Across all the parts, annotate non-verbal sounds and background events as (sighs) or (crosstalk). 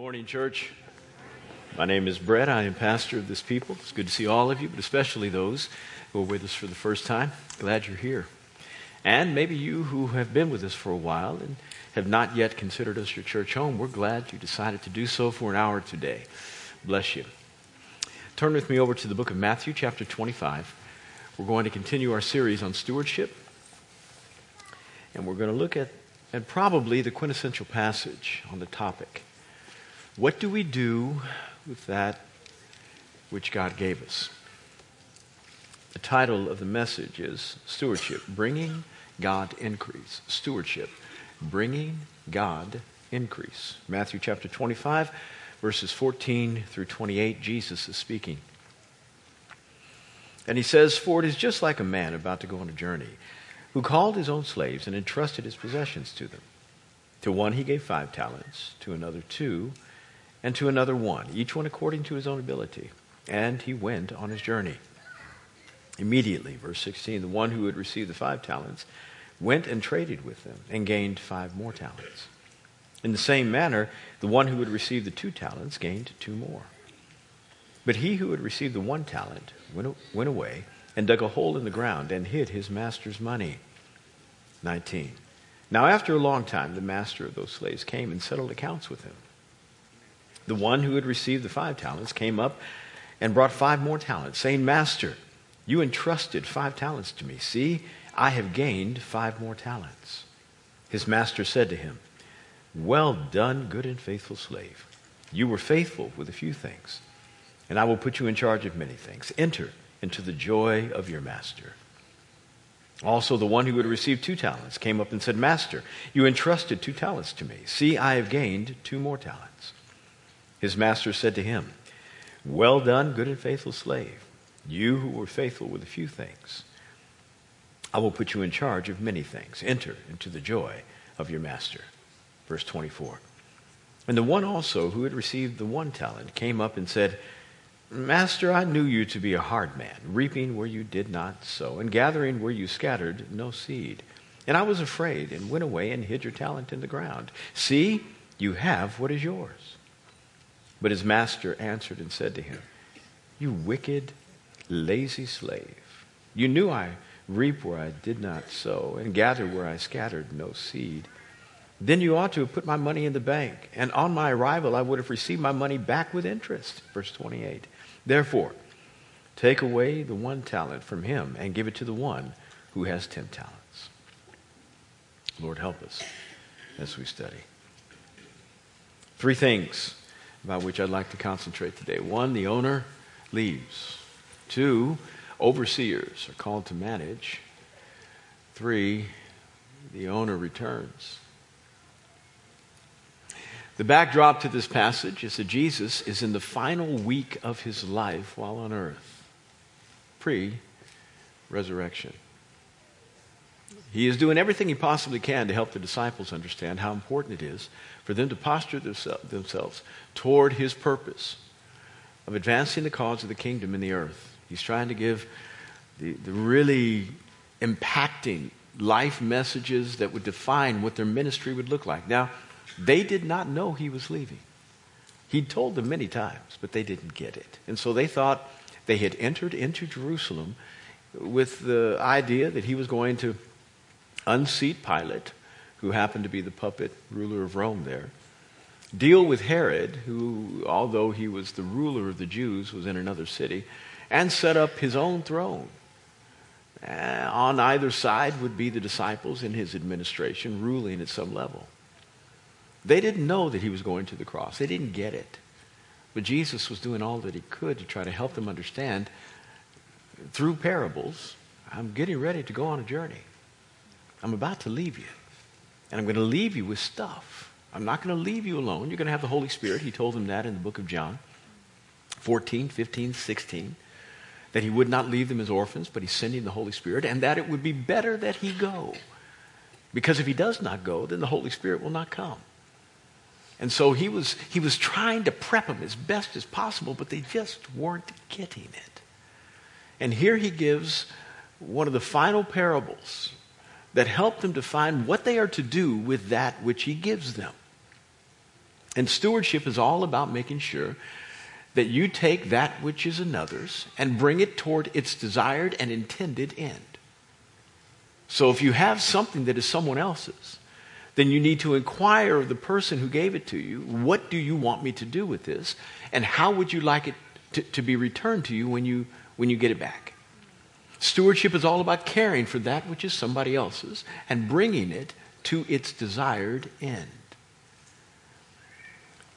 morning, church. My name is Brett. I am pastor of this people. It's good to see all of you, but especially those who are with us for the first time. Glad you're here. And maybe you who have been with us for a while and have not yet considered us your church home, we're glad you decided to do so for an hour today. Bless you. Turn with me over to the book of Matthew, chapter 25. We're going to continue our series on stewardship. And we're going to look at, and probably the quintessential passage on the topic. What do we do with that which God gave us? The title of the message is Stewardship Bringing God Increase. Stewardship Bringing God Increase. Matthew chapter 25, verses 14 through 28, Jesus is speaking. And he says, For it is just like a man about to go on a journey, who called his own slaves and entrusted his possessions to them. To one he gave five talents, to another two and to another one, each one according to his own ability. And he went on his journey. Immediately, verse 16, the one who had received the five talents went and traded with them and gained five more talents. In the same manner, the one who had received the two talents gained two more. But he who had received the one talent went, went away and dug a hole in the ground and hid his master's money. 19. Now, after a long time, the master of those slaves came and settled accounts with him. The one who had received the five talents came up and brought five more talents, saying, Master, you entrusted five talents to me. See, I have gained five more talents. His master said to him, Well done, good and faithful slave. You were faithful with a few things, and I will put you in charge of many things. Enter into the joy of your master. Also, the one who had received two talents came up and said, Master, you entrusted two talents to me. See, I have gained two more talents. His master said to him, Well done, good and faithful slave. You who were faithful with a few things, I will put you in charge of many things. Enter into the joy of your master. Verse 24. And the one also who had received the one talent came up and said, Master, I knew you to be a hard man, reaping where you did not sow, and gathering where you scattered no seed. And I was afraid and went away and hid your talent in the ground. See, you have what is yours. But his master answered and said to him, You wicked, lazy slave. You knew I reap where I did not sow, and gather where I scattered no seed. Then you ought to have put my money in the bank, and on my arrival I would have received my money back with interest. Verse 28. Therefore, take away the one talent from him and give it to the one who has ten talents. Lord, help us as we study. Three things about which I'd like to concentrate today. One, the owner leaves. Two, overseers are called to manage. Three, the owner returns. The backdrop to this passage is that Jesus is in the final week of his life while on earth, pre resurrection. He is doing everything he possibly can to help the disciples understand how important it is for them to posture themselves toward his purpose of advancing the cause of the kingdom in the earth. He's trying to give the, the really impacting life messages that would define what their ministry would look like. Now, they did not know he was leaving. He'd told them many times, but they didn't get it. And so they thought they had entered into Jerusalem with the idea that he was going to unseat Pilate, who happened to be the puppet ruler of Rome there, deal with Herod, who, although he was the ruler of the Jews, was in another city, and set up his own throne. Uh, on either side would be the disciples in his administration ruling at some level. They didn't know that he was going to the cross, they didn't get it. But Jesus was doing all that he could to try to help them understand through parables I'm getting ready to go on a journey. I'm about to leave you. And I'm going to leave you with stuff. I'm not going to leave you alone. You're going to have the Holy Spirit. He told them that in the book of John 14, 15, 16. That he would not leave them as orphans, but he's sending the Holy Spirit, and that it would be better that he go. Because if he does not go, then the Holy Spirit will not come. And so he was, he was trying to prep them as best as possible, but they just weren't getting it. And here he gives one of the final parables that help them to find what they are to do with that which he gives them. And stewardship is all about making sure that you take that which is another's and bring it toward its desired and intended end. So if you have something that is someone else's, then you need to inquire of the person who gave it to you, what do you want me to do with this? And how would you like it to, to be returned to you when you when you get it back? Stewardship is all about caring for that which is somebody else's and bringing it to its desired end.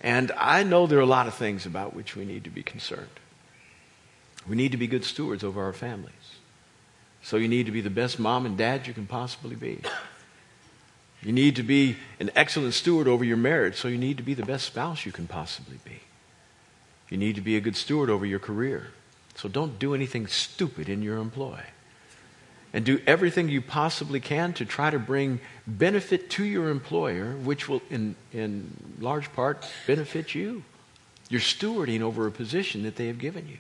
And I know there are a lot of things about which we need to be concerned. We need to be good stewards over our families. So you need to be the best mom and dad you can possibly be. You need to be an excellent steward over your marriage, so you need to be the best spouse you can possibly be. You need to be a good steward over your career, so don't do anything stupid in your employ. And do everything you possibly can to try to bring benefit to your employer, which will, in, in large part, benefit you. You're stewarding over a position that they have given you.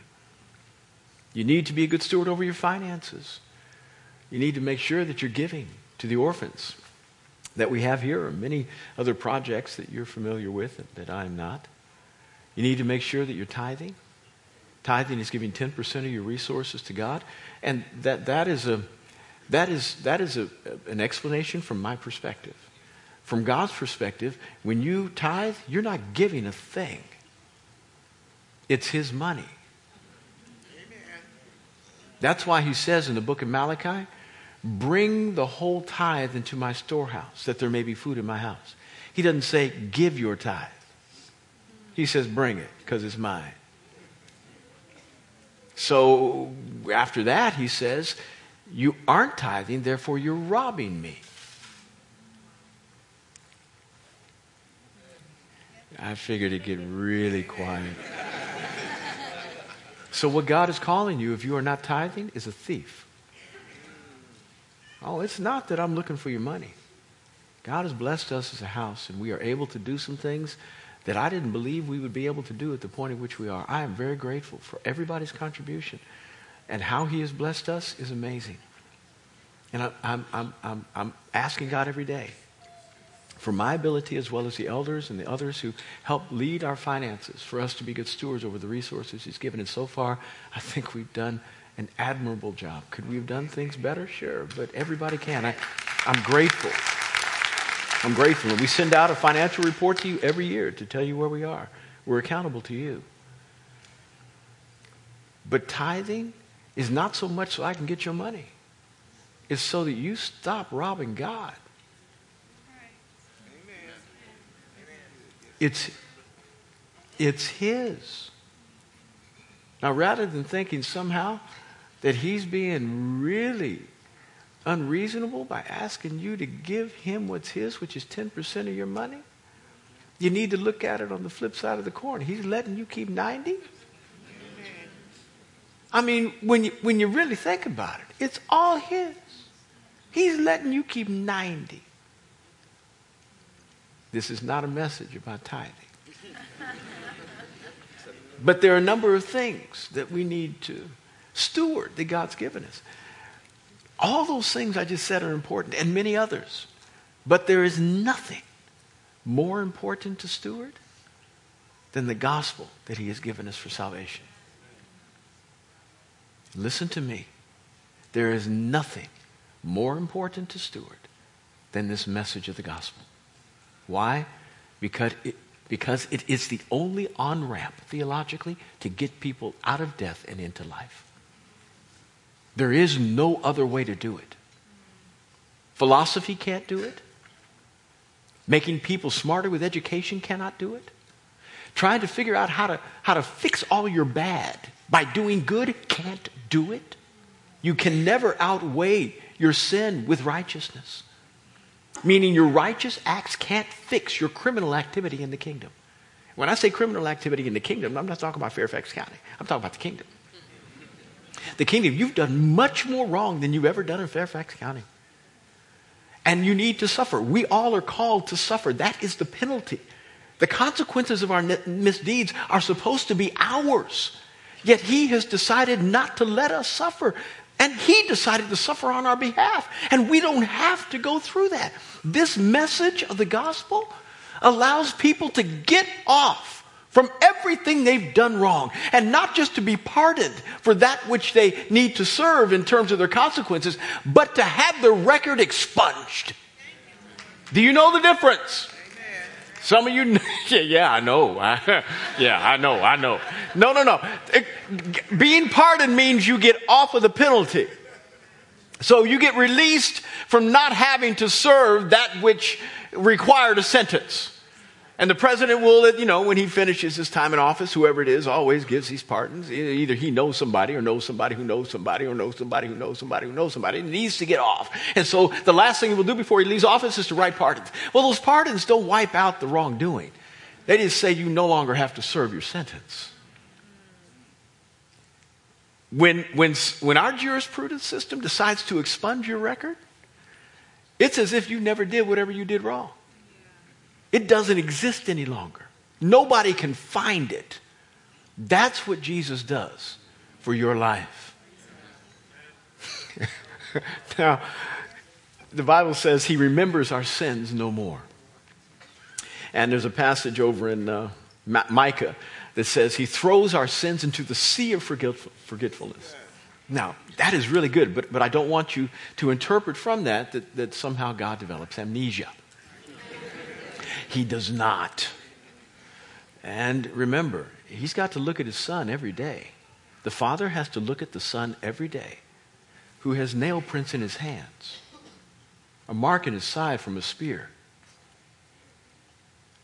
You need to be a good steward over your finances. You need to make sure that you're giving to the orphans that we have here, or many other projects that you're familiar with that I'm not. You need to make sure that you're tithing. Tithing is giving 10% of your resources to God. And that, that is, a, that is, that is a, an explanation from my perspective. From God's perspective, when you tithe, you're not giving a thing, it's His money. Amen. That's why He says in the book of Malachi, Bring the whole tithe into my storehouse, that there may be food in my house. He doesn't say, Give your tithe. He says, Bring it, because it's mine. So after that, he says, You aren't tithing, therefore you're robbing me. I figured it'd get really quiet. so, what God is calling you, if you are not tithing, is a thief. Oh, it's not that I'm looking for your money. God has blessed us as a house, and we are able to do some things that I didn't believe we would be able to do at the point at which we are. I am very grateful for everybody's contribution. And how He has blessed us is amazing. And I, I'm, I'm, I'm, I'm asking God every day for my ability as well as the elders and the others who help lead our finances for us to be good stewards over the resources He's given. And so far, I think we've done an admirable job. Could we have done things better? Sure, but everybody can. I, I'm grateful. I'm grateful. And we send out a financial report to you every year to tell you where we are. We're accountable to you. But tithing is not so much so I can get your money. It's so that you stop robbing God. It's, it's His. Now, rather than thinking somehow that he's being really unreasonable by asking you to give him what's his, which is 10% of your money? You need to look at it on the flip side of the coin. He's letting you keep 90? I mean, when you, when you really think about it, it's all his. He's letting you keep 90. This is not a message about tithing. (laughs) but there are a number of things that we need to steward that God's given us. All those things I just said are important, and many others. But there is nothing more important to steward than the gospel that He has given us for salvation. Listen to me. There is nothing more important to steward than this message of the gospel. Why? Because it, because it is the only on ramp, theologically, to get people out of death and into life. There is no other way to do it. Philosophy can't do it. Making people smarter with education cannot do it. Trying to figure out how to, how to fix all your bad by doing good can't do it. You can never outweigh your sin with righteousness. Meaning your righteous acts can't fix your criminal activity in the kingdom. When I say criminal activity in the kingdom, I'm not talking about Fairfax County. I'm talking about the kingdom the kingdom, you've done much more wrong than you've ever done in Fairfax County. And you need to suffer. We all are called to suffer. That is the penalty. The consequences of our misdeeds are supposed to be ours. Yet he has decided not to let us suffer. And he decided to suffer on our behalf. And we don't have to go through that. This message of the gospel allows people to get off from everything they've done wrong and not just to be pardoned for that which they need to serve in terms of their consequences, but to have their record expunged. Do you know the difference? Some of you, (laughs) yeah, yeah, I know. (laughs) yeah, I know, I know. No, no, no. Being pardoned means you get off of the penalty. So you get released from not having to serve that which required a sentence. And the president will, you know, when he finishes his time in office, whoever it is always gives these pardons. Either he knows somebody or knows somebody who knows somebody or knows somebody who knows somebody who knows somebody. He needs to get off. And so the last thing he will do before he leaves office is to write pardons. Well, those pardons don't wipe out the wrongdoing. They just say you no longer have to serve your sentence. When, when, when our jurisprudence system decides to expunge your record, it's as if you never did whatever you did wrong. It doesn't exist any longer. Nobody can find it. That's what Jesus does for your life. (laughs) now, the Bible says he remembers our sins no more. And there's a passage over in uh, Micah that says he throws our sins into the sea of forgetfulness. Now, that is really good, but, but I don't want you to interpret from that, that that somehow God develops amnesia. He does not. And remember, he's got to look at his son every day. The father has to look at the son every day who has nail prints in his hands, a mark in his side from a spear,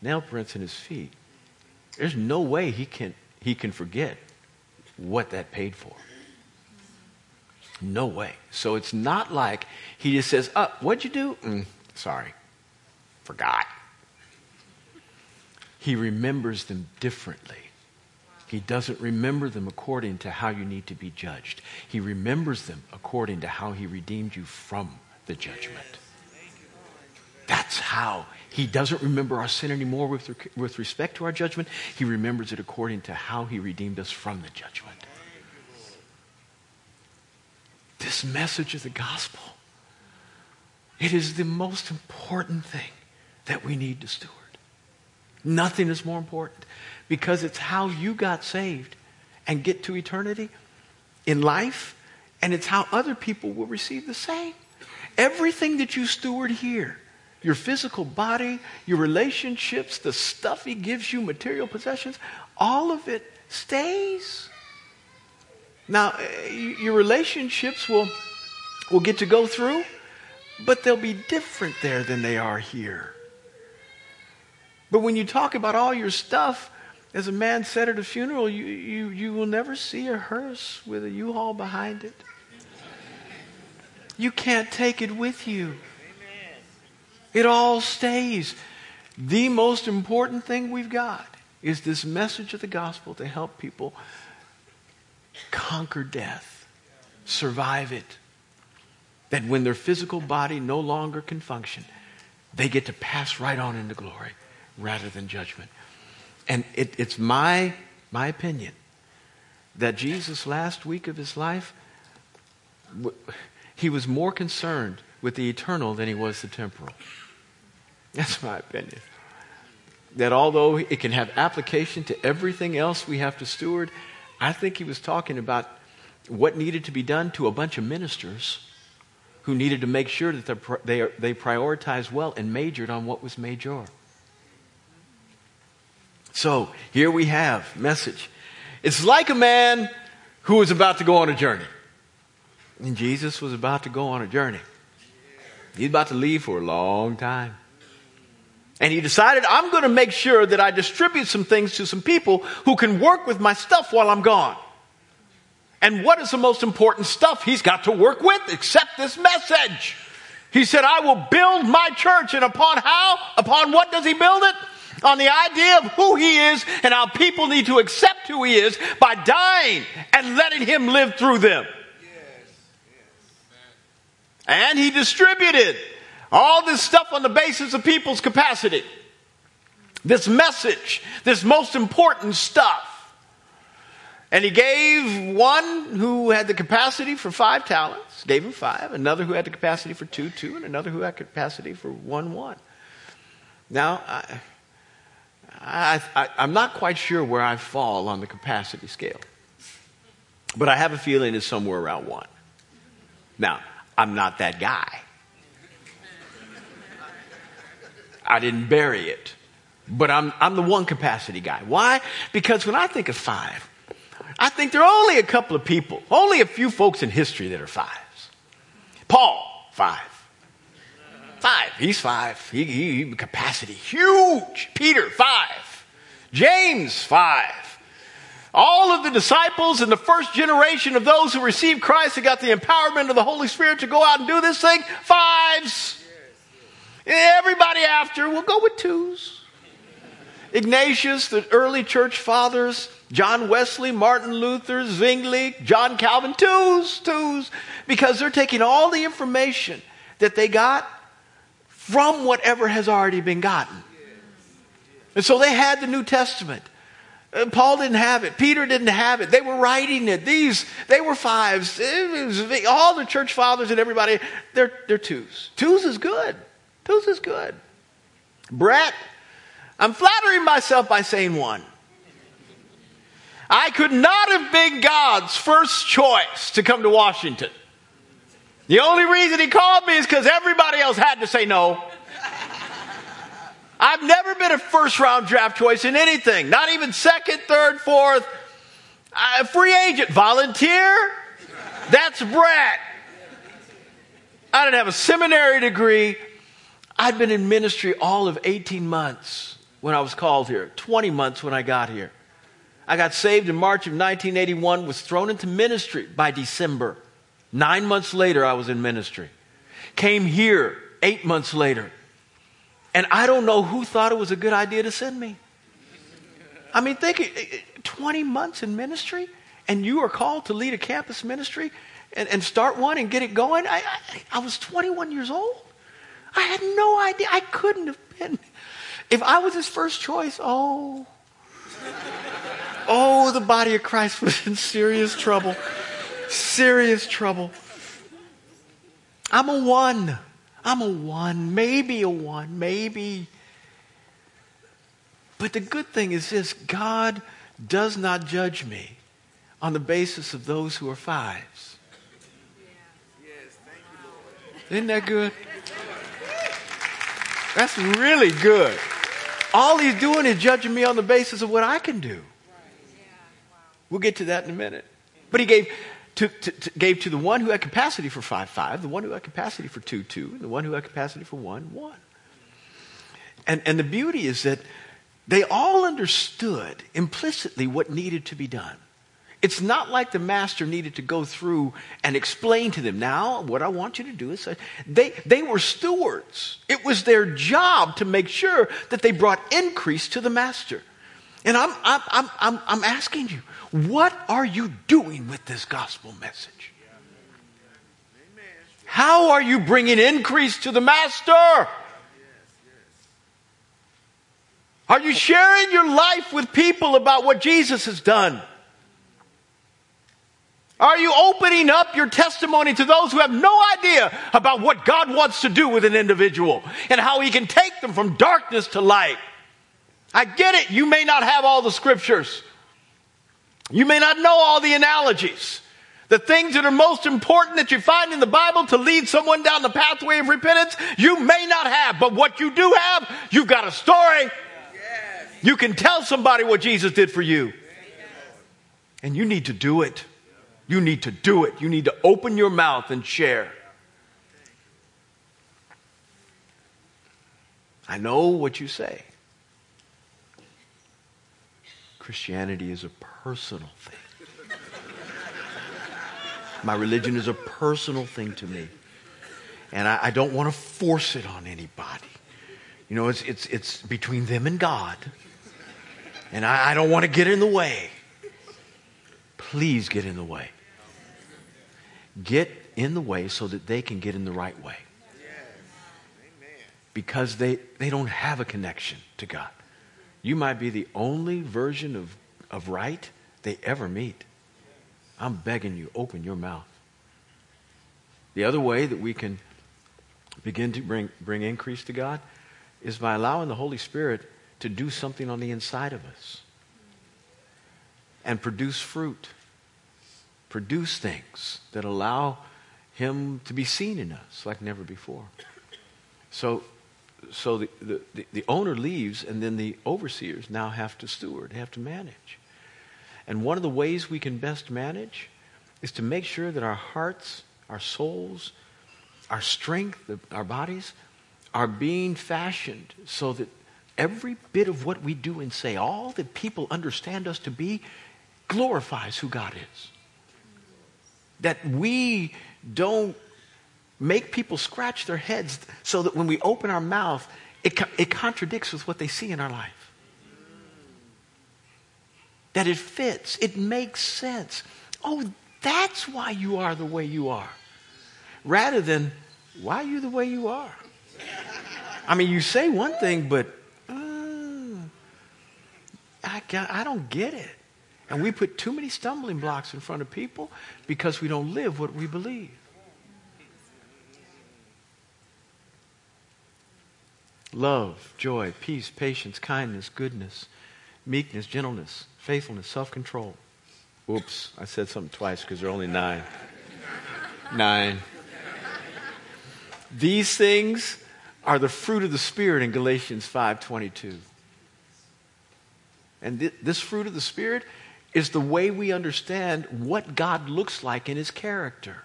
nail prints in his feet. There's no way he can, he can forget what that paid for. No way. So it's not like he just says, uh, what'd you do? Mm, sorry. Forgot he remembers them differently. He doesn't remember them according to how you need to be judged. He remembers them according to how he redeemed you from the judgment. That's how. He doesn't remember our sin anymore with, with respect to our judgment. He remembers it according to how he redeemed us from the judgment. This message of the gospel, it is the most important thing that we need to steward. Nothing is more important because it's how you got saved and get to eternity in life, and it's how other people will receive the same. Everything that you steward here, your physical body, your relationships, the stuff he gives you, material possessions, all of it stays. Now, eh, your relationships will, will get to go through, but they'll be different there than they are here. But when you talk about all your stuff, as a man said at a funeral, you, you, you will never see a hearse with a U-Haul behind it. You can't take it with you. It all stays. The most important thing we've got is this message of the gospel to help people conquer death, survive it. That when their physical body no longer can function, they get to pass right on into glory rather than judgment. And it, it's my, my opinion that Jesus, last week of his life, he was more concerned with the eternal than he was the temporal. That's my opinion. That although it can have application to everything else we have to steward, I think he was talking about what needed to be done to a bunch of ministers who needed to make sure that they, they prioritized well and majored on what was major. So here we have message. It's like a man who was about to go on a journey. And Jesus was about to go on a journey. He's about to leave for a long time. And he decided, I'm going to make sure that I distribute some things to some people who can work with my stuff while I'm gone. And what is the most important stuff he's got to work with except this message? He said, I will build my church. And upon how? Upon what does he build it? On the idea of who he is and how people need to accept who he is by dying and letting him live through them. And he distributed all this stuff on the basis of people's capacity. This message, this most important stuff. And he gave one who had the capacity for five talents, gave him five, another who had the capacity for two, two, and another who had capacity for one, one. Now, I, I, I'm not quite sure where I fall on the capacity scale, but I have a feeling it's somewhere around one. Now, I'm not that guy. I didn't bury it. But I'm, I'm the one capacity guy. Why? Because when I think of five, I think there are only a couple of people, only a few folks in history that are fives. Paul, five. Five. He's five. He, he capacity huge. Peter, five. James, five. All of the disciples and the first generation of those who received Christ and got the empowerment of the Holy Spirit to go out and do this thing, fives. Everybody after, we'll go with twos. Ignatius, the early church fathers, John Wesley, Martin Luther, Zwingli, John Calvin, twos, twos, because they're taking all the information that they got from whatever has already been gotten. And so they had the New Testament. Uh, Paul didn't have it. Peter didn't have it. They were writing it. These, they were fives. All the church fathers and everybody, they're, they're twos. Twos is good. Twos is good. Brett, I'm flattering myself by saying one. I could not have been God's first choice to come to Washington. The only reason he called me is because everybody else had to say no. I've never been a first round draft choice in anything, not even second, third, fourth. Uh, free agent, volunteer. That's Brett. I didn't have a seminary degree. I'd been in ministry all of 18 months when I was called here, 20 months when I got here. I got saved in March of 1981, was thrown into ministry by December. Nine months later, I was in ministry. Came here eight months later. And I don't know who thought it was a good idea to send me. I mean, think eh, eh, 20 months in ministry, and you are called to lead a campus ministry and, and start one and get it going. I, I, I was 21 years old. I had no idea. I couldn't have been. If I was his first choice, oh, oh, the body of Christ was in serious trouble. Serious trouble. I'm a one. I'm a one, maybe a one, maybe. But the good thing is this God does not judge me on the basis of those who are fives. Isn't that good? That's really good. All he's doing is judging me on the basis of what I can do. We'll get to that in a minute. But he gave gave to the one who had capacity for 5 5, the one who had capacity for 2 2, the one who had capacity for 1 1. And, and the beauty is that they all understood implicitly what needed to be done. It's not like the master needed to go through and explain to them, now, what I want you to do is, they, they were stewards. It was their job to make sure that they brought increase to the master. And I'm, I'm, I'm, I'm asking you, what are you doing with this gospel message? How are you bringing increase to the master? Are you sharing your life with people about what Jesus has done? Are you opening up your testimony to those who have no idea about what God wants to do with an individual and how he can take them from darkness to light? I get it. You may not have all the scriptures. You may not know all the analogies. The things that are most important that you find in the Bible to lead someone down the pathway of repentance, you may not have. But what you do have, you've got a story. You can tell somebody what Jesus did for you. And you need to do it. You need to do it. You need to open your mouth and share. I know what you say. Christianity is a personal thing. My religion is a personal thing to me. And I, I don't want to force it on anybody. You know, it's, it's, it's between them and God. And I, I don't want to get in the way. Please get in the way get in the way so that they can get in the right way. Because they, they don't have a connection to God. You might be the only version of, of right they ever meet. I'm begging you, open your mouth. The other way that we can begin to bring, bring increase to God is by allowing the Holy Spirit to do something on the inside of us and produce fruit, produce things that allow Him to be seen in us like never before. So, so the, the, the owner leaves, and then the overseers now have to steward, have to manage. And one of the ways we can best manage is to make sure that our hearts, our souls, our strength, our bodies are being fashioned so that every bit of what we do and say, all that people understand us to be, glorifies who God is. That we don't make people scratch their heads so that when we open our mouth, it, it contradicts with what they see in our life. That it fits, it makes sense. Oh, that's why you are the way you are. Rather than, why are you the way you are? I mean, you say one thing, but uh, I, I don't get it. And we put too many stumbling blocks in front of people because we don't live what we believe. Love, joy, peace, patience, kindness, goodness, meekness, gentleness, faithfulness, self control. Oops, I said something twice because there are only nine. Nine. These things are the fruit of the Spirit in Galatians 5:22. And th- this fruit of the Spirit is the way we understand what God looks like in his character.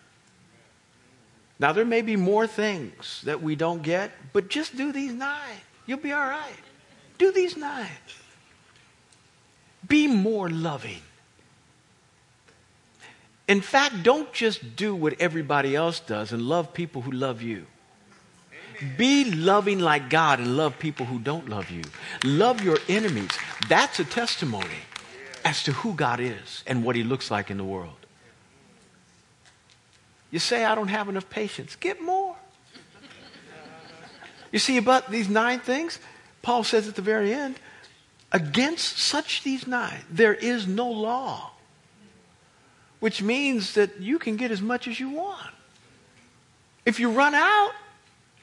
Now, there may be more things that we don't get, but just do these nine. You'll be all right. Do these nine. Be more loving. In fact, don't just do what everybody else does and love people who love you. Be loving like God and love people who don't love you. Love your enemies. That's a testimony as to who God is and what He looks like in the world. You say, I don't have enough patience. Get more. You see, about these nine things, Paul says at the very end, against such these nine, there is no law. Which means that you can get as much as you want. If you run out,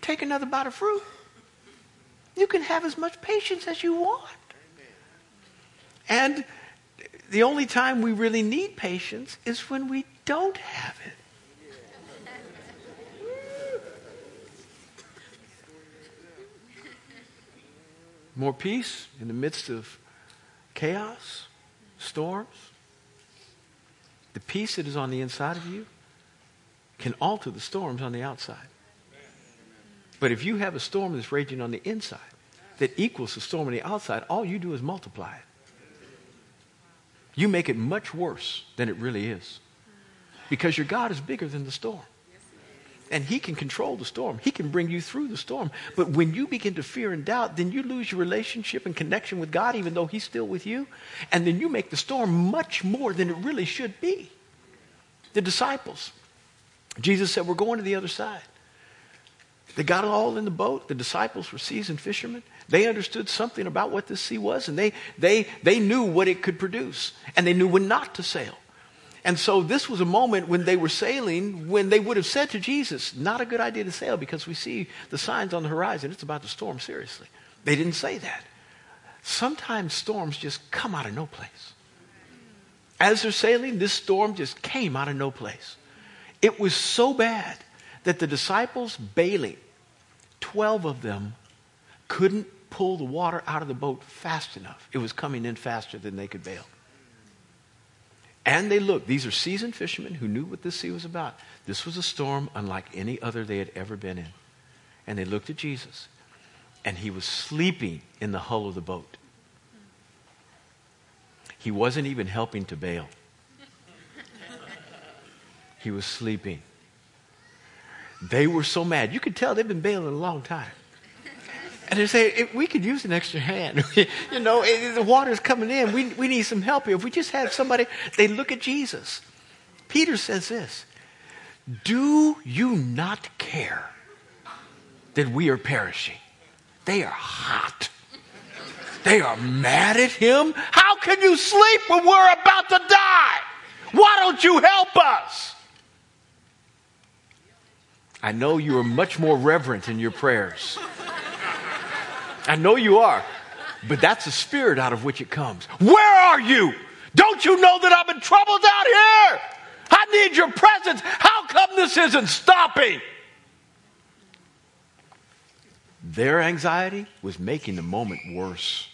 take another bite of fruit. You can have as much patience as you want. And the only time we really need patience is when we don't have it. More peace in the midst of chaos, storms. The peace that is on the inside of you can alter the storms on the outside. But if you have a storm that's raging on the inside that equals the storm on the outside, all you do is multiply it. You make it much worse than it really is. Because your God is bigger than the storm. And He can control the storm. He can bring you through the storm. But when you begin to fear and doubt, then you lose your relationship and connection with God, even though He's still with you. And then you make the storm much more than it really should be. The disciples, Jesus said, We're going to the other side. They got it all in the boat. The disciples were seasoned fishermen. They understood something about what this sea was, and they, they, they knew what it could produce, and they knew when not to sail. And so this was a moment when they were sailing when they would have said to Jesus, Not a good idea to sail because we see the signs on the horizon. It's about to storm seriously. They didn't say that. Sometimes storms just come out of no place. As they're sailing, this storm just came out of no place. It was so bad that the disciples bailing, 12 of them couldn't pull the water out of the boat fast enough. It was coming in faster than they could bail. And they looked. These are seasoned fishermen who knew what this sea was about. This was a storm unlike any other they had ever been in. And they looked at Jesus, and he was sleeping in the hull of the boat. He wasn't even helping to bail, he was sleeping. They were so mad. You could tell they've been bailing a long time. And they say, we could use an extra hand. (laughs) you know, the water's coming in. We, we need some help here. If we just had somebody, they look at Jesus. Peter says this Do you not care that we are perishing? They are hot. They are mad at him. How can you sleep when we're about to die? Why don't you help us? I know you are much more reverent in your prayers. I know you are. But that's the spirit out of which it comes. Where are you? Don't you know that I'm in trouble down here? I need your presence. How come this isn't stopping? Their anxiety was making the moment worse.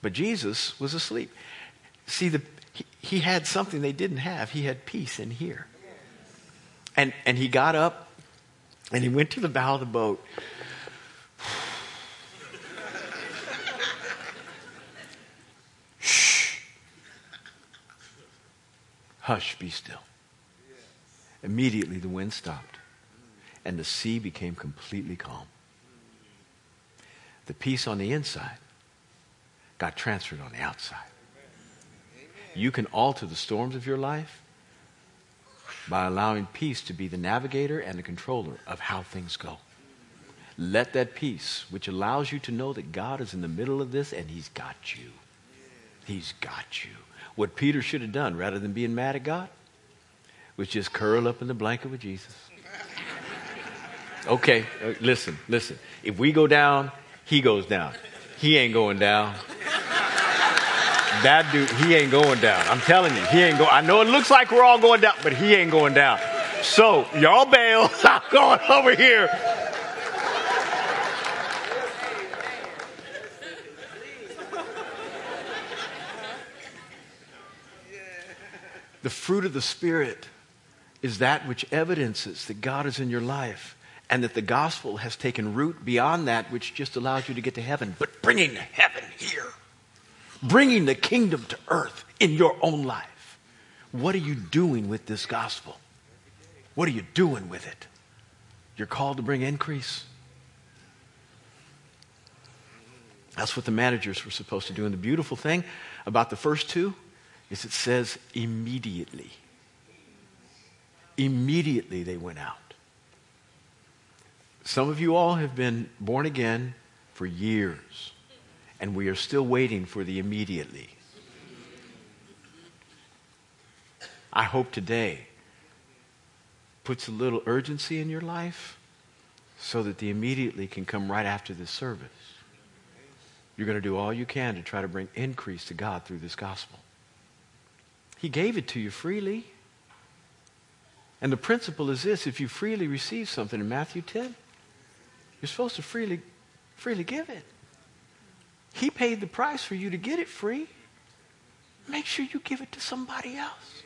But Jesus was asleep. See, the, he, he had something they didn't have. He had peace in here. And, and he got up and he went to the bow of the boat. Hush, be still. Immediately the wind stopped and the sea became completely calm. The peace on the inside got transferred on the outside. You can alter the storms of your life by allowing peace to be the navigator and the controller of how things go. Let that peace, which allows you to know that God is in the middle of this and He's got you. He's got you. What Peter should have done, rather than being mad at God, was just curl up in the blanket with Jesus. Okay, uh, listen, listen. If we go down, he goes down. He ain't going down. That dude, he ain't going down. I'm telling you, he ain't going. I know it looks like we're all going down, but he ain't going down. So y'all bail. (laughs) I'm going over here. The fruit of the Spirit is that which evidences that God is in your life and that the gospel has taken root beyond that which just allows you to get to heaven, but bringing heaven here, bringing the kingdom to earth in your own life. What are you doing with this gospel? What are you doing with it? You're called to bring increase. That's what the managers were supposed to do. And the beautiful thing about the first two is it says immediately. Immediately they went out. Some of you all have been born again for years, and we are still waiting for the immediately. I hope today puts a little urgency in your life so that the immediately can come right after this service. You're going to do all you can to try to bring increase to God through this gospel. He gave it to you freely. And the principle is this if you freely receive something in Matthew 10, you're supposed to freely, freely give it. He paid the price for you to get it free. Make sure you give it to somebody else.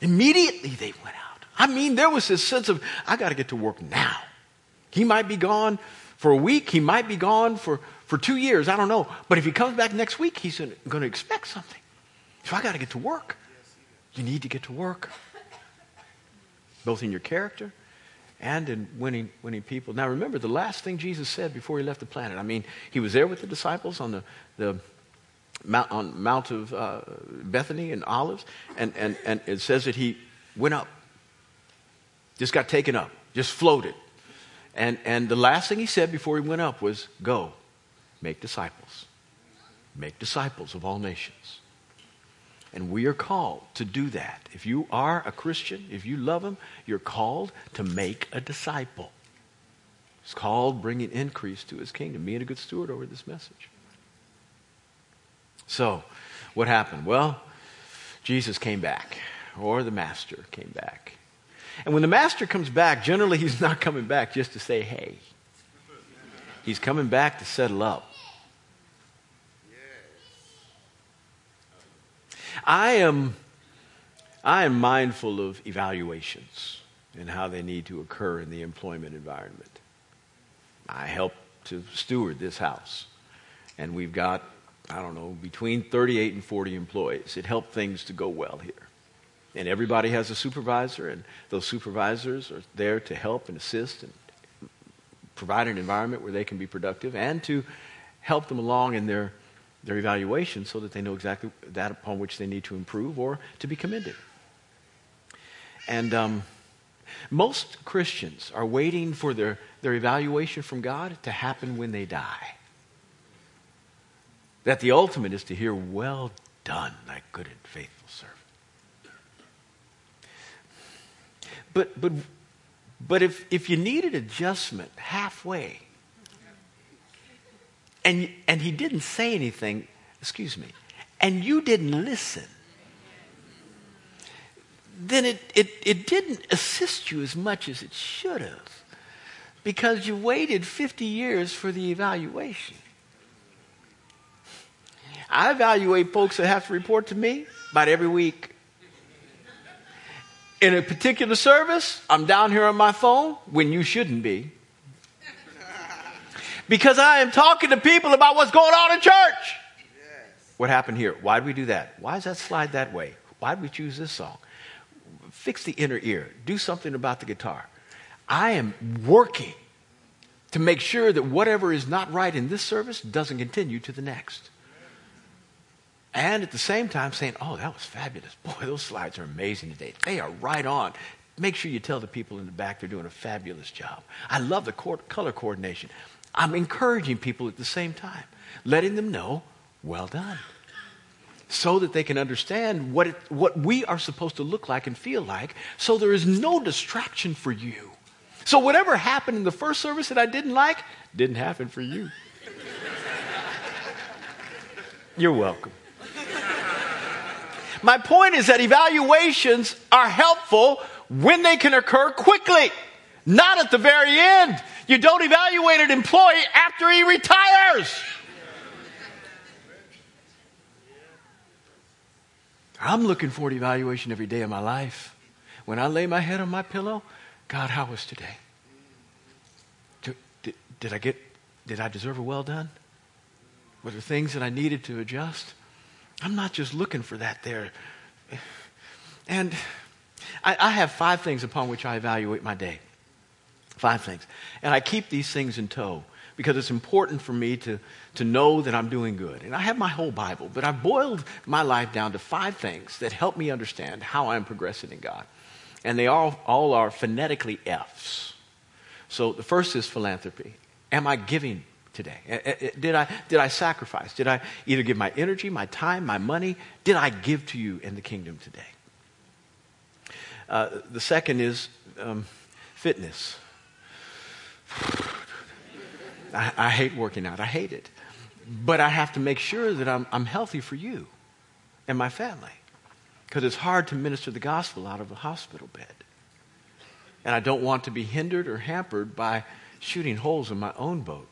Immediately they went out. I mean, there was this sense of, I got to get to work now. He might be gone for a week. He might be gone for, for two years. I don't know. But if he comes back next week, he's going to expect something. So I got to get to work. You need to get to work, both in your character and in winning, winning people. Now, remember the last thing Jesus said before he left the planet. I mean, he was there with the disciples on the, the Mount, on Mount of uh, Bethany and Olives, and, and, and it says that he went up, just got taken up, just floated. And, and the last thing he said before he went up was, Go, make disciples. Make disciples of all nations. And we are called to do that. If you are a Christian, if you love Him, you're called to make a disciple. It's called bringing increase to His kingdom, being a good steward over this message. So, what happened? Well, Jesus came back, or the Master came back. And when the Master comes back, generally (laughs) He's not coming back just to say, hey. He's coming back to settle up. I am, I am mindful of evaluations and how they need to occur in the employment environment. I help to steward this house, and we've got, I don't know, between 38 and 40 employees. It helped things to go well here. And everybody has a supervisor, and those supervisors are there to help and assist and provide an environment where they can be productive and to help them along in their their evaluation so that they know exactly that upon which they need to improve or to be commended. And um, most Christians are waiting for their, their evaluation from God to happen when they die. That the ultimate is to hear, Well done, thy good and faithful servant. But, but But if, if you needed adjustment halfway, and, and he didn't say anything, excuse me, and you didn't listen, then it, it, it didn't assist you as much as it should have because you waited 50 years for the evaluation. I evaluate folks that have to report to me about every week. In a particular service, I'm down here on my phone when you shouldn't be. Because I am talking to people about what's going on in church. What happened here? Why did we do that? Why does that slide that way? Why did we choose this song? Fix the inner ear. Do something about the guitar. I am working to make sure that whatever is not right in this service doesn't continue to the next. And at the same time saying, oh, that was fabulous. (laughs) Boy, those slides are amazing today. They are right on. Make sure you tell the people in the back they're doing a fabulous job. I love the color coordination. I'm encouraging people at the same time, letting them know, well done. So that they can understand what, it, what we are supposed to look like and feel like, so there is no distraction for you. So whatever happened in the first service that I didn't like, didn't happen for you. (laughs) You're welcome. My point is that evaluations are helpful when they can occur quickly, not at the very end. You don't evaluate an employee after he retires. I'm looking for an evaluation every day of my life. When I lay my head on my pillow, God, how was today? Did, did, did I get, did I deserve a well done? Were there things that I needed to adjust? I'm not just looking for that there. And I, I, have five things upon which I evaluate my day. Five things. And I keep these things in tow because it's important for me to, to know that I'm doing good. And I have my whole Bible, but I've boiled my life down to five things that help me understand how I'm progressing in God. And they all, all are phonetically F's. So the first is philanthropy. Am I giving today? Did I, did I sacrifice? Did I either give my energy, my time, my money? Did I give to you in the kingdom today? Uh, the second is um, fitness. (sighs) I, I, hate working out. I hate it. But I have to make sure that I'm, I'm healthy for you and my family. Because it's hard to minister the gospel out of a hospital bed. And I don't want to be hindered or hampered by shooting holes in my own boat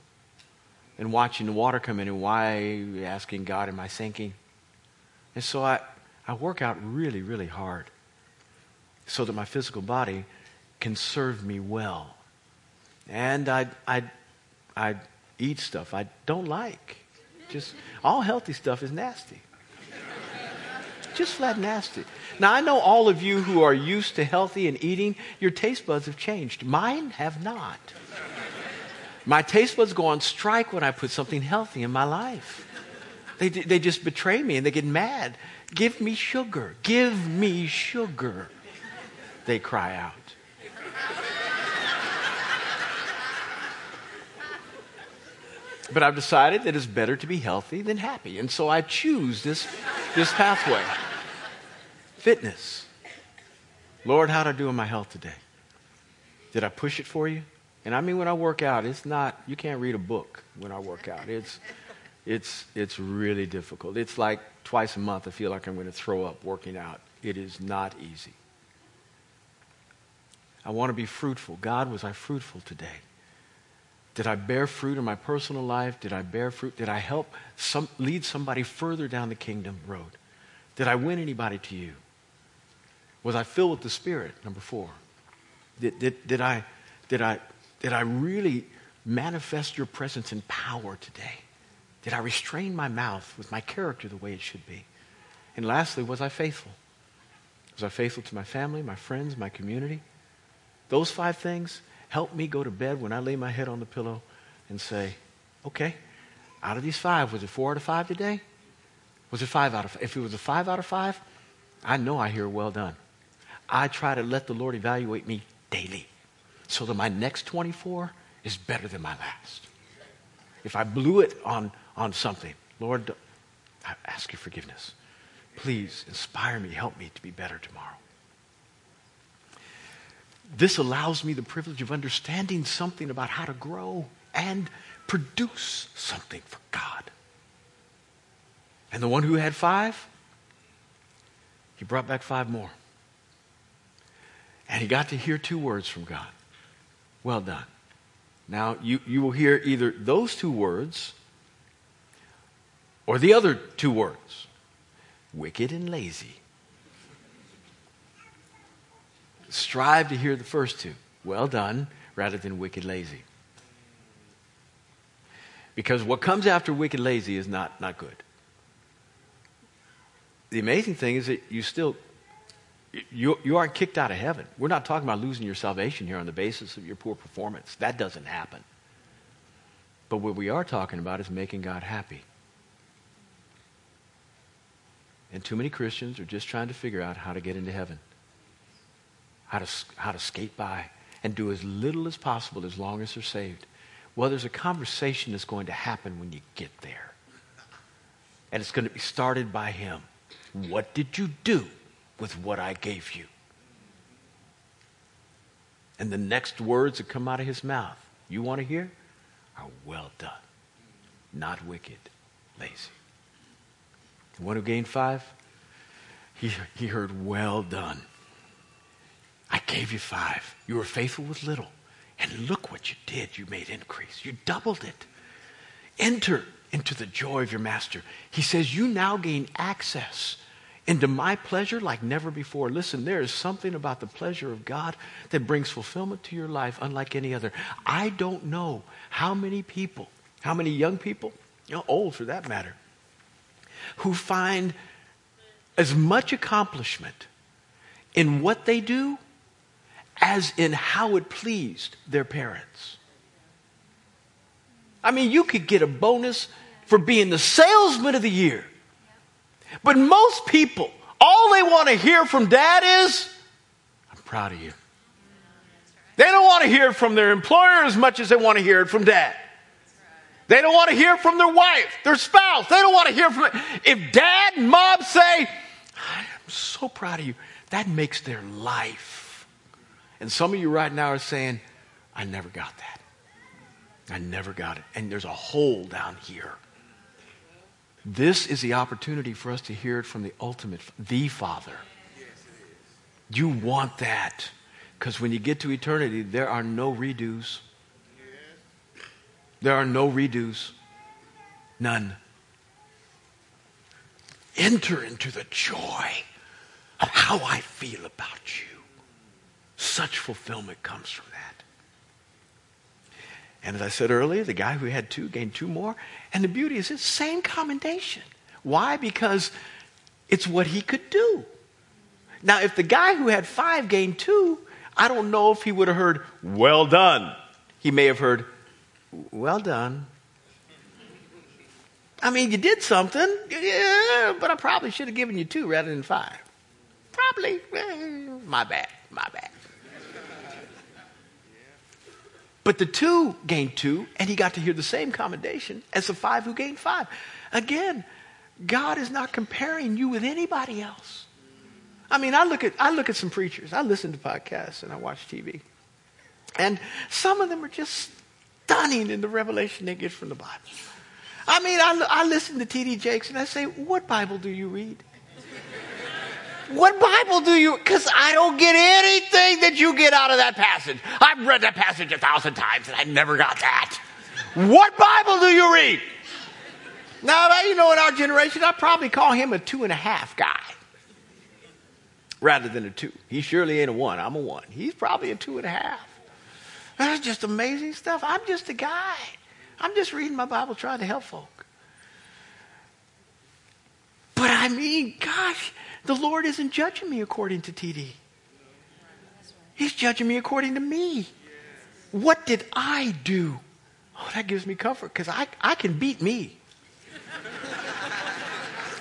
and watching the water come in and why asking God, am I sinking? And so I, I work out really, really hard so that my physical body can serve me well. And I, I, I eat stuff I don't like. Just all healthy stuff is nasty. Just flat nasty. Now, I know all of you who are used to healthy and eating, your taste buds have changed. Mine have not. My taste buds go on strike when I put something healthy in my life. They, they just betray me and they get mad. Give me sugar. Give me sugar. They cry out. But I've decided that it's better to be healthy than happy. And so I choose this, this pathway. Fitness. Lord, how'd I do in my health today? Did I push it for you? And I mean, when I work out, it's not, you can't read a book when I work out. It's, it's, it's really difficult. It's like twice a month I feel like I'm going to throw up working out. It is not easy. I want to be fruitful. God, was I fruitful today? Did I bear fruit in my personal life? Did I bear fruit? Did I help some, lead somebody further down the kingdom road? Did I win anybody to you? Was I filled with the Spirit? Number four. Did, did, did, I, did I did I really manifest your presence and power today? Did I restrain my mouth with my character the way it should be? And lastly, was I faithful? Was I faithful to my family, my friends, my community? Those five things help me go to bed when I lay my head on the pillow and say, okay, out of these five, was it four out of five today? Was it five out of five? If it was a five out of five, I know I hear well done. I try to let the Lord evaluate me daily so that my next 24 is better than my last. If I blew it on, on something, Lord, I ask your forgiveness. Please inspire me, help me to be better tomorrow. This allows me the privilege of understanding something about how to grow and produce something for God. And the one who had five, he brought back five more. And he got to hear two words from God Well done. Now, you, you will hear either those two words or the other two words wicked and lazy. Strive to hear the first two. Well done, rather than wicked lazy. Because what comes after wicked lazy is not, not good. The amazing thing is that you still you, you aren't kicked out of heaven. We're not talking about losing your salvation here on the basis of your poor performance. That doesn't happen. But what we are talking about is making God happy. And too many Christians are just trying to figure out how to get into heaven, how to, how to skate by, and do as little as possible as long as they're saved. Well, there's a conversation that's going to happen when you get there. And it's going to be started by Him. What did you do with what I gave you? And the next words that come out of His mouth, you want to hear, are well done, not wicked, lazy. The one who gained five, he, he heard, Well done. I gave you five. You were faithful with little. And look what you did. You made increase. You doubled it. Enter into the joy of your master. He says, You now gain access into my pleasure like never before. Listen, there is something about the pleasure of God that brings fulfillment to your life unlike any other. I don't know how many people, how many young people, you know, old for that matter, who find as much accomplishment in what they do as in how it pleased their parents. I mean, you could get a bonus for being the salesman of the year. But most people, all they want to hear from dad is, I'm proud of you. They don't want to hear from their employer as much as they want to hear it from dad. They don't want to hear from their wife, their spouse. They don't want to hear from it. If dad and mom say, I'm so proud of you, that makes their life. And some of you right now are saying, I never got that. I never got it. And there's a hole down here. This is the opportunity for us to hear it from the ultimate, the Father. You want that. Because when you get to eternity, there are no redos. There are no redos. None. Enter into the joy of how I feel about you. Such fulfillment comes from that. And as I said earlier, the guy who had two gained two more. And the beauty is it's same commendation. Why? Because it's what he could do. Now, if the guy who had five gained two, I don't know if he would have heard, well done. He may have heard, well done. I mean, you did something, yeah, but I probably should have given you two rather than five. Probably. Eh, my bad, my bad. But the two gained two, and he got to hear the same commendation as the five who gained five. Again, God is not comparing you with anybody else. I mean, I look at I look at some preachers. I listen to podcasts and I watch TV, and some of them are just stunning in the revelation they get from the Bible. I mean, I, I listen to T.D. Jakes and I say, "What Bible do you read?" What Bible do you? Because I don't get anything that you get out of that passage. I've read that passage a thousand times and I never got that. What Bible do you read? Now, you know, in our generation, I'd probably call him a two and a half guy rather than a two. He surely ain't a one. I'm a one. He's probably a two and a half. That's just amazing stuff. I'm just a guy. I'm just reading my Bible trying to help folk. But I mean, gosh, the Lord isn't judging me according to TD. He's judging me according to me. What did I do? Oh, that gives me comfort because I, I can beat me.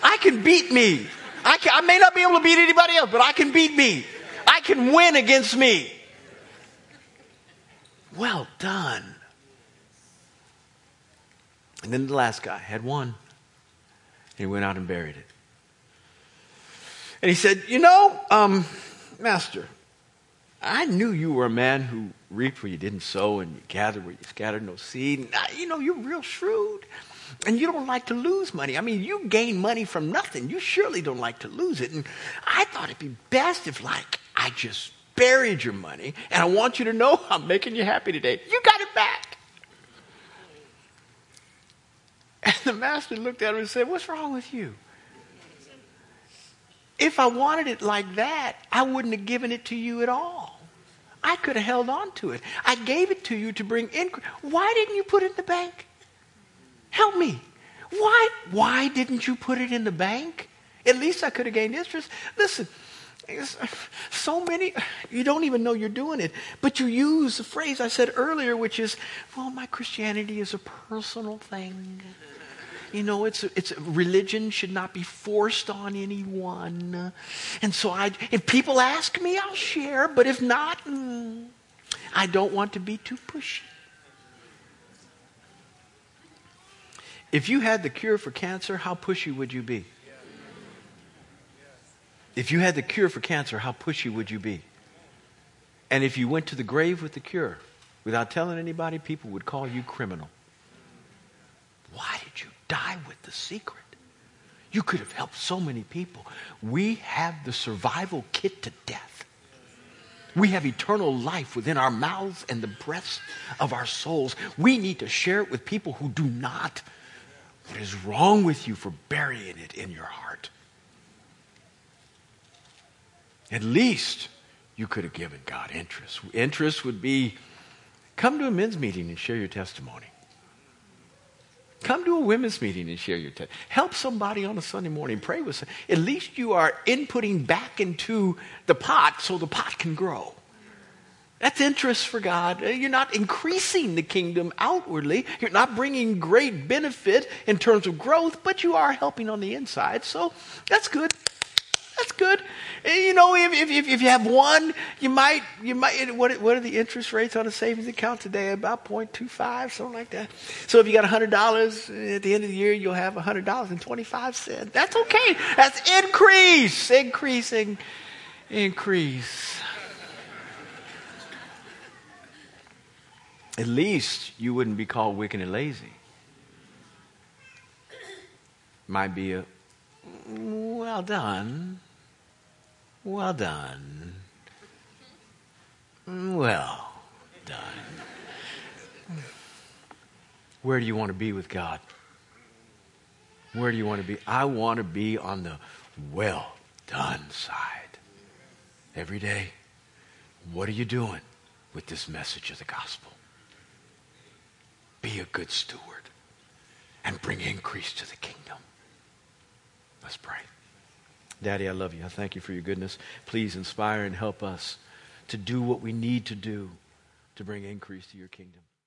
I can beat me. I, can, I may not be able to beat anybody else, but I can beat me. I can win against me. Well done. And then the last guy had one. And he went out and buried it. And he said, You know, um, Master, I knew you were a man who reaped where you didn't sow and you gathered where you scattered no seed. And I, you know, you're real shrewd. And you don't like to lose money. I mean, you gain money from nothing. You surely don't like to lose it. And I thought it'd be best if, like, I just buried your money and I want you to know (laughs) I'm making you happy today. You got it back. And the master looked at him and said, What's wrong with you? If I wanted it like that, I wouldn't have given it to you at all. I could have held on to it. I gave it to you to bring increase. Why didn't you put it in the bank? Help me. Why, why didn't you put it in the bank? At least I could have gained interest. Listen, so many, you don't even know you're doing it, but you use the phrase I said earlier, which is, well, my Christianity is a personal thing. You know, it's, it's religion should not be forced on anyone. And so I, if people ask me, I'll share, but if not, mm, I don't want to be too pushy. If you had the cure for cancer, how pushy would you be? If you had the cure for cancer, how pushy would you be? And if you went to the grave with the cure without telling anybody, people would call you criminal. Why did you die with the secret? You could have helped so many people. We have the survival kit to death. We have eternal life within our mouths and the breaths of our souls. We need to share it with people who do not. What is wrong with you for burying it in your heart? At least you could have given God interest. Interest would be come to a men's meeting and share your testimony. Come to a women's meeting and share your testimony. Help somebody on a Sunday morning. Pray with them. At least you are inputting back into the pot so the pot can grow. That's interest for God. Uh, you're not increasing the kingdom outwardly. You're not bringing great benefit in terms of growth, but you are helping on the inside. So that's good. That's good. You know, if, if, if you have one, you might, you might, what, what are the interest rates on a savings account today? About 0.25, something like that. So if you got $100 at the end of the year, you'll have $100.25. That's okay. That's increase, increasing, increase. At least you wouldn't be called wicked and lazy. Might be a well done. Well done. Well done. Where do you want to be with God? Where do you want to be? I want to be on the well done side. Every day. What are you doing with this message of the gospel? Be a good steward and bring increase to the kingdom. Let's pray. Daddy, I love you. I thank you for your goodness. Please inspire and help us to do what we need to do to bring increase to your kingdom.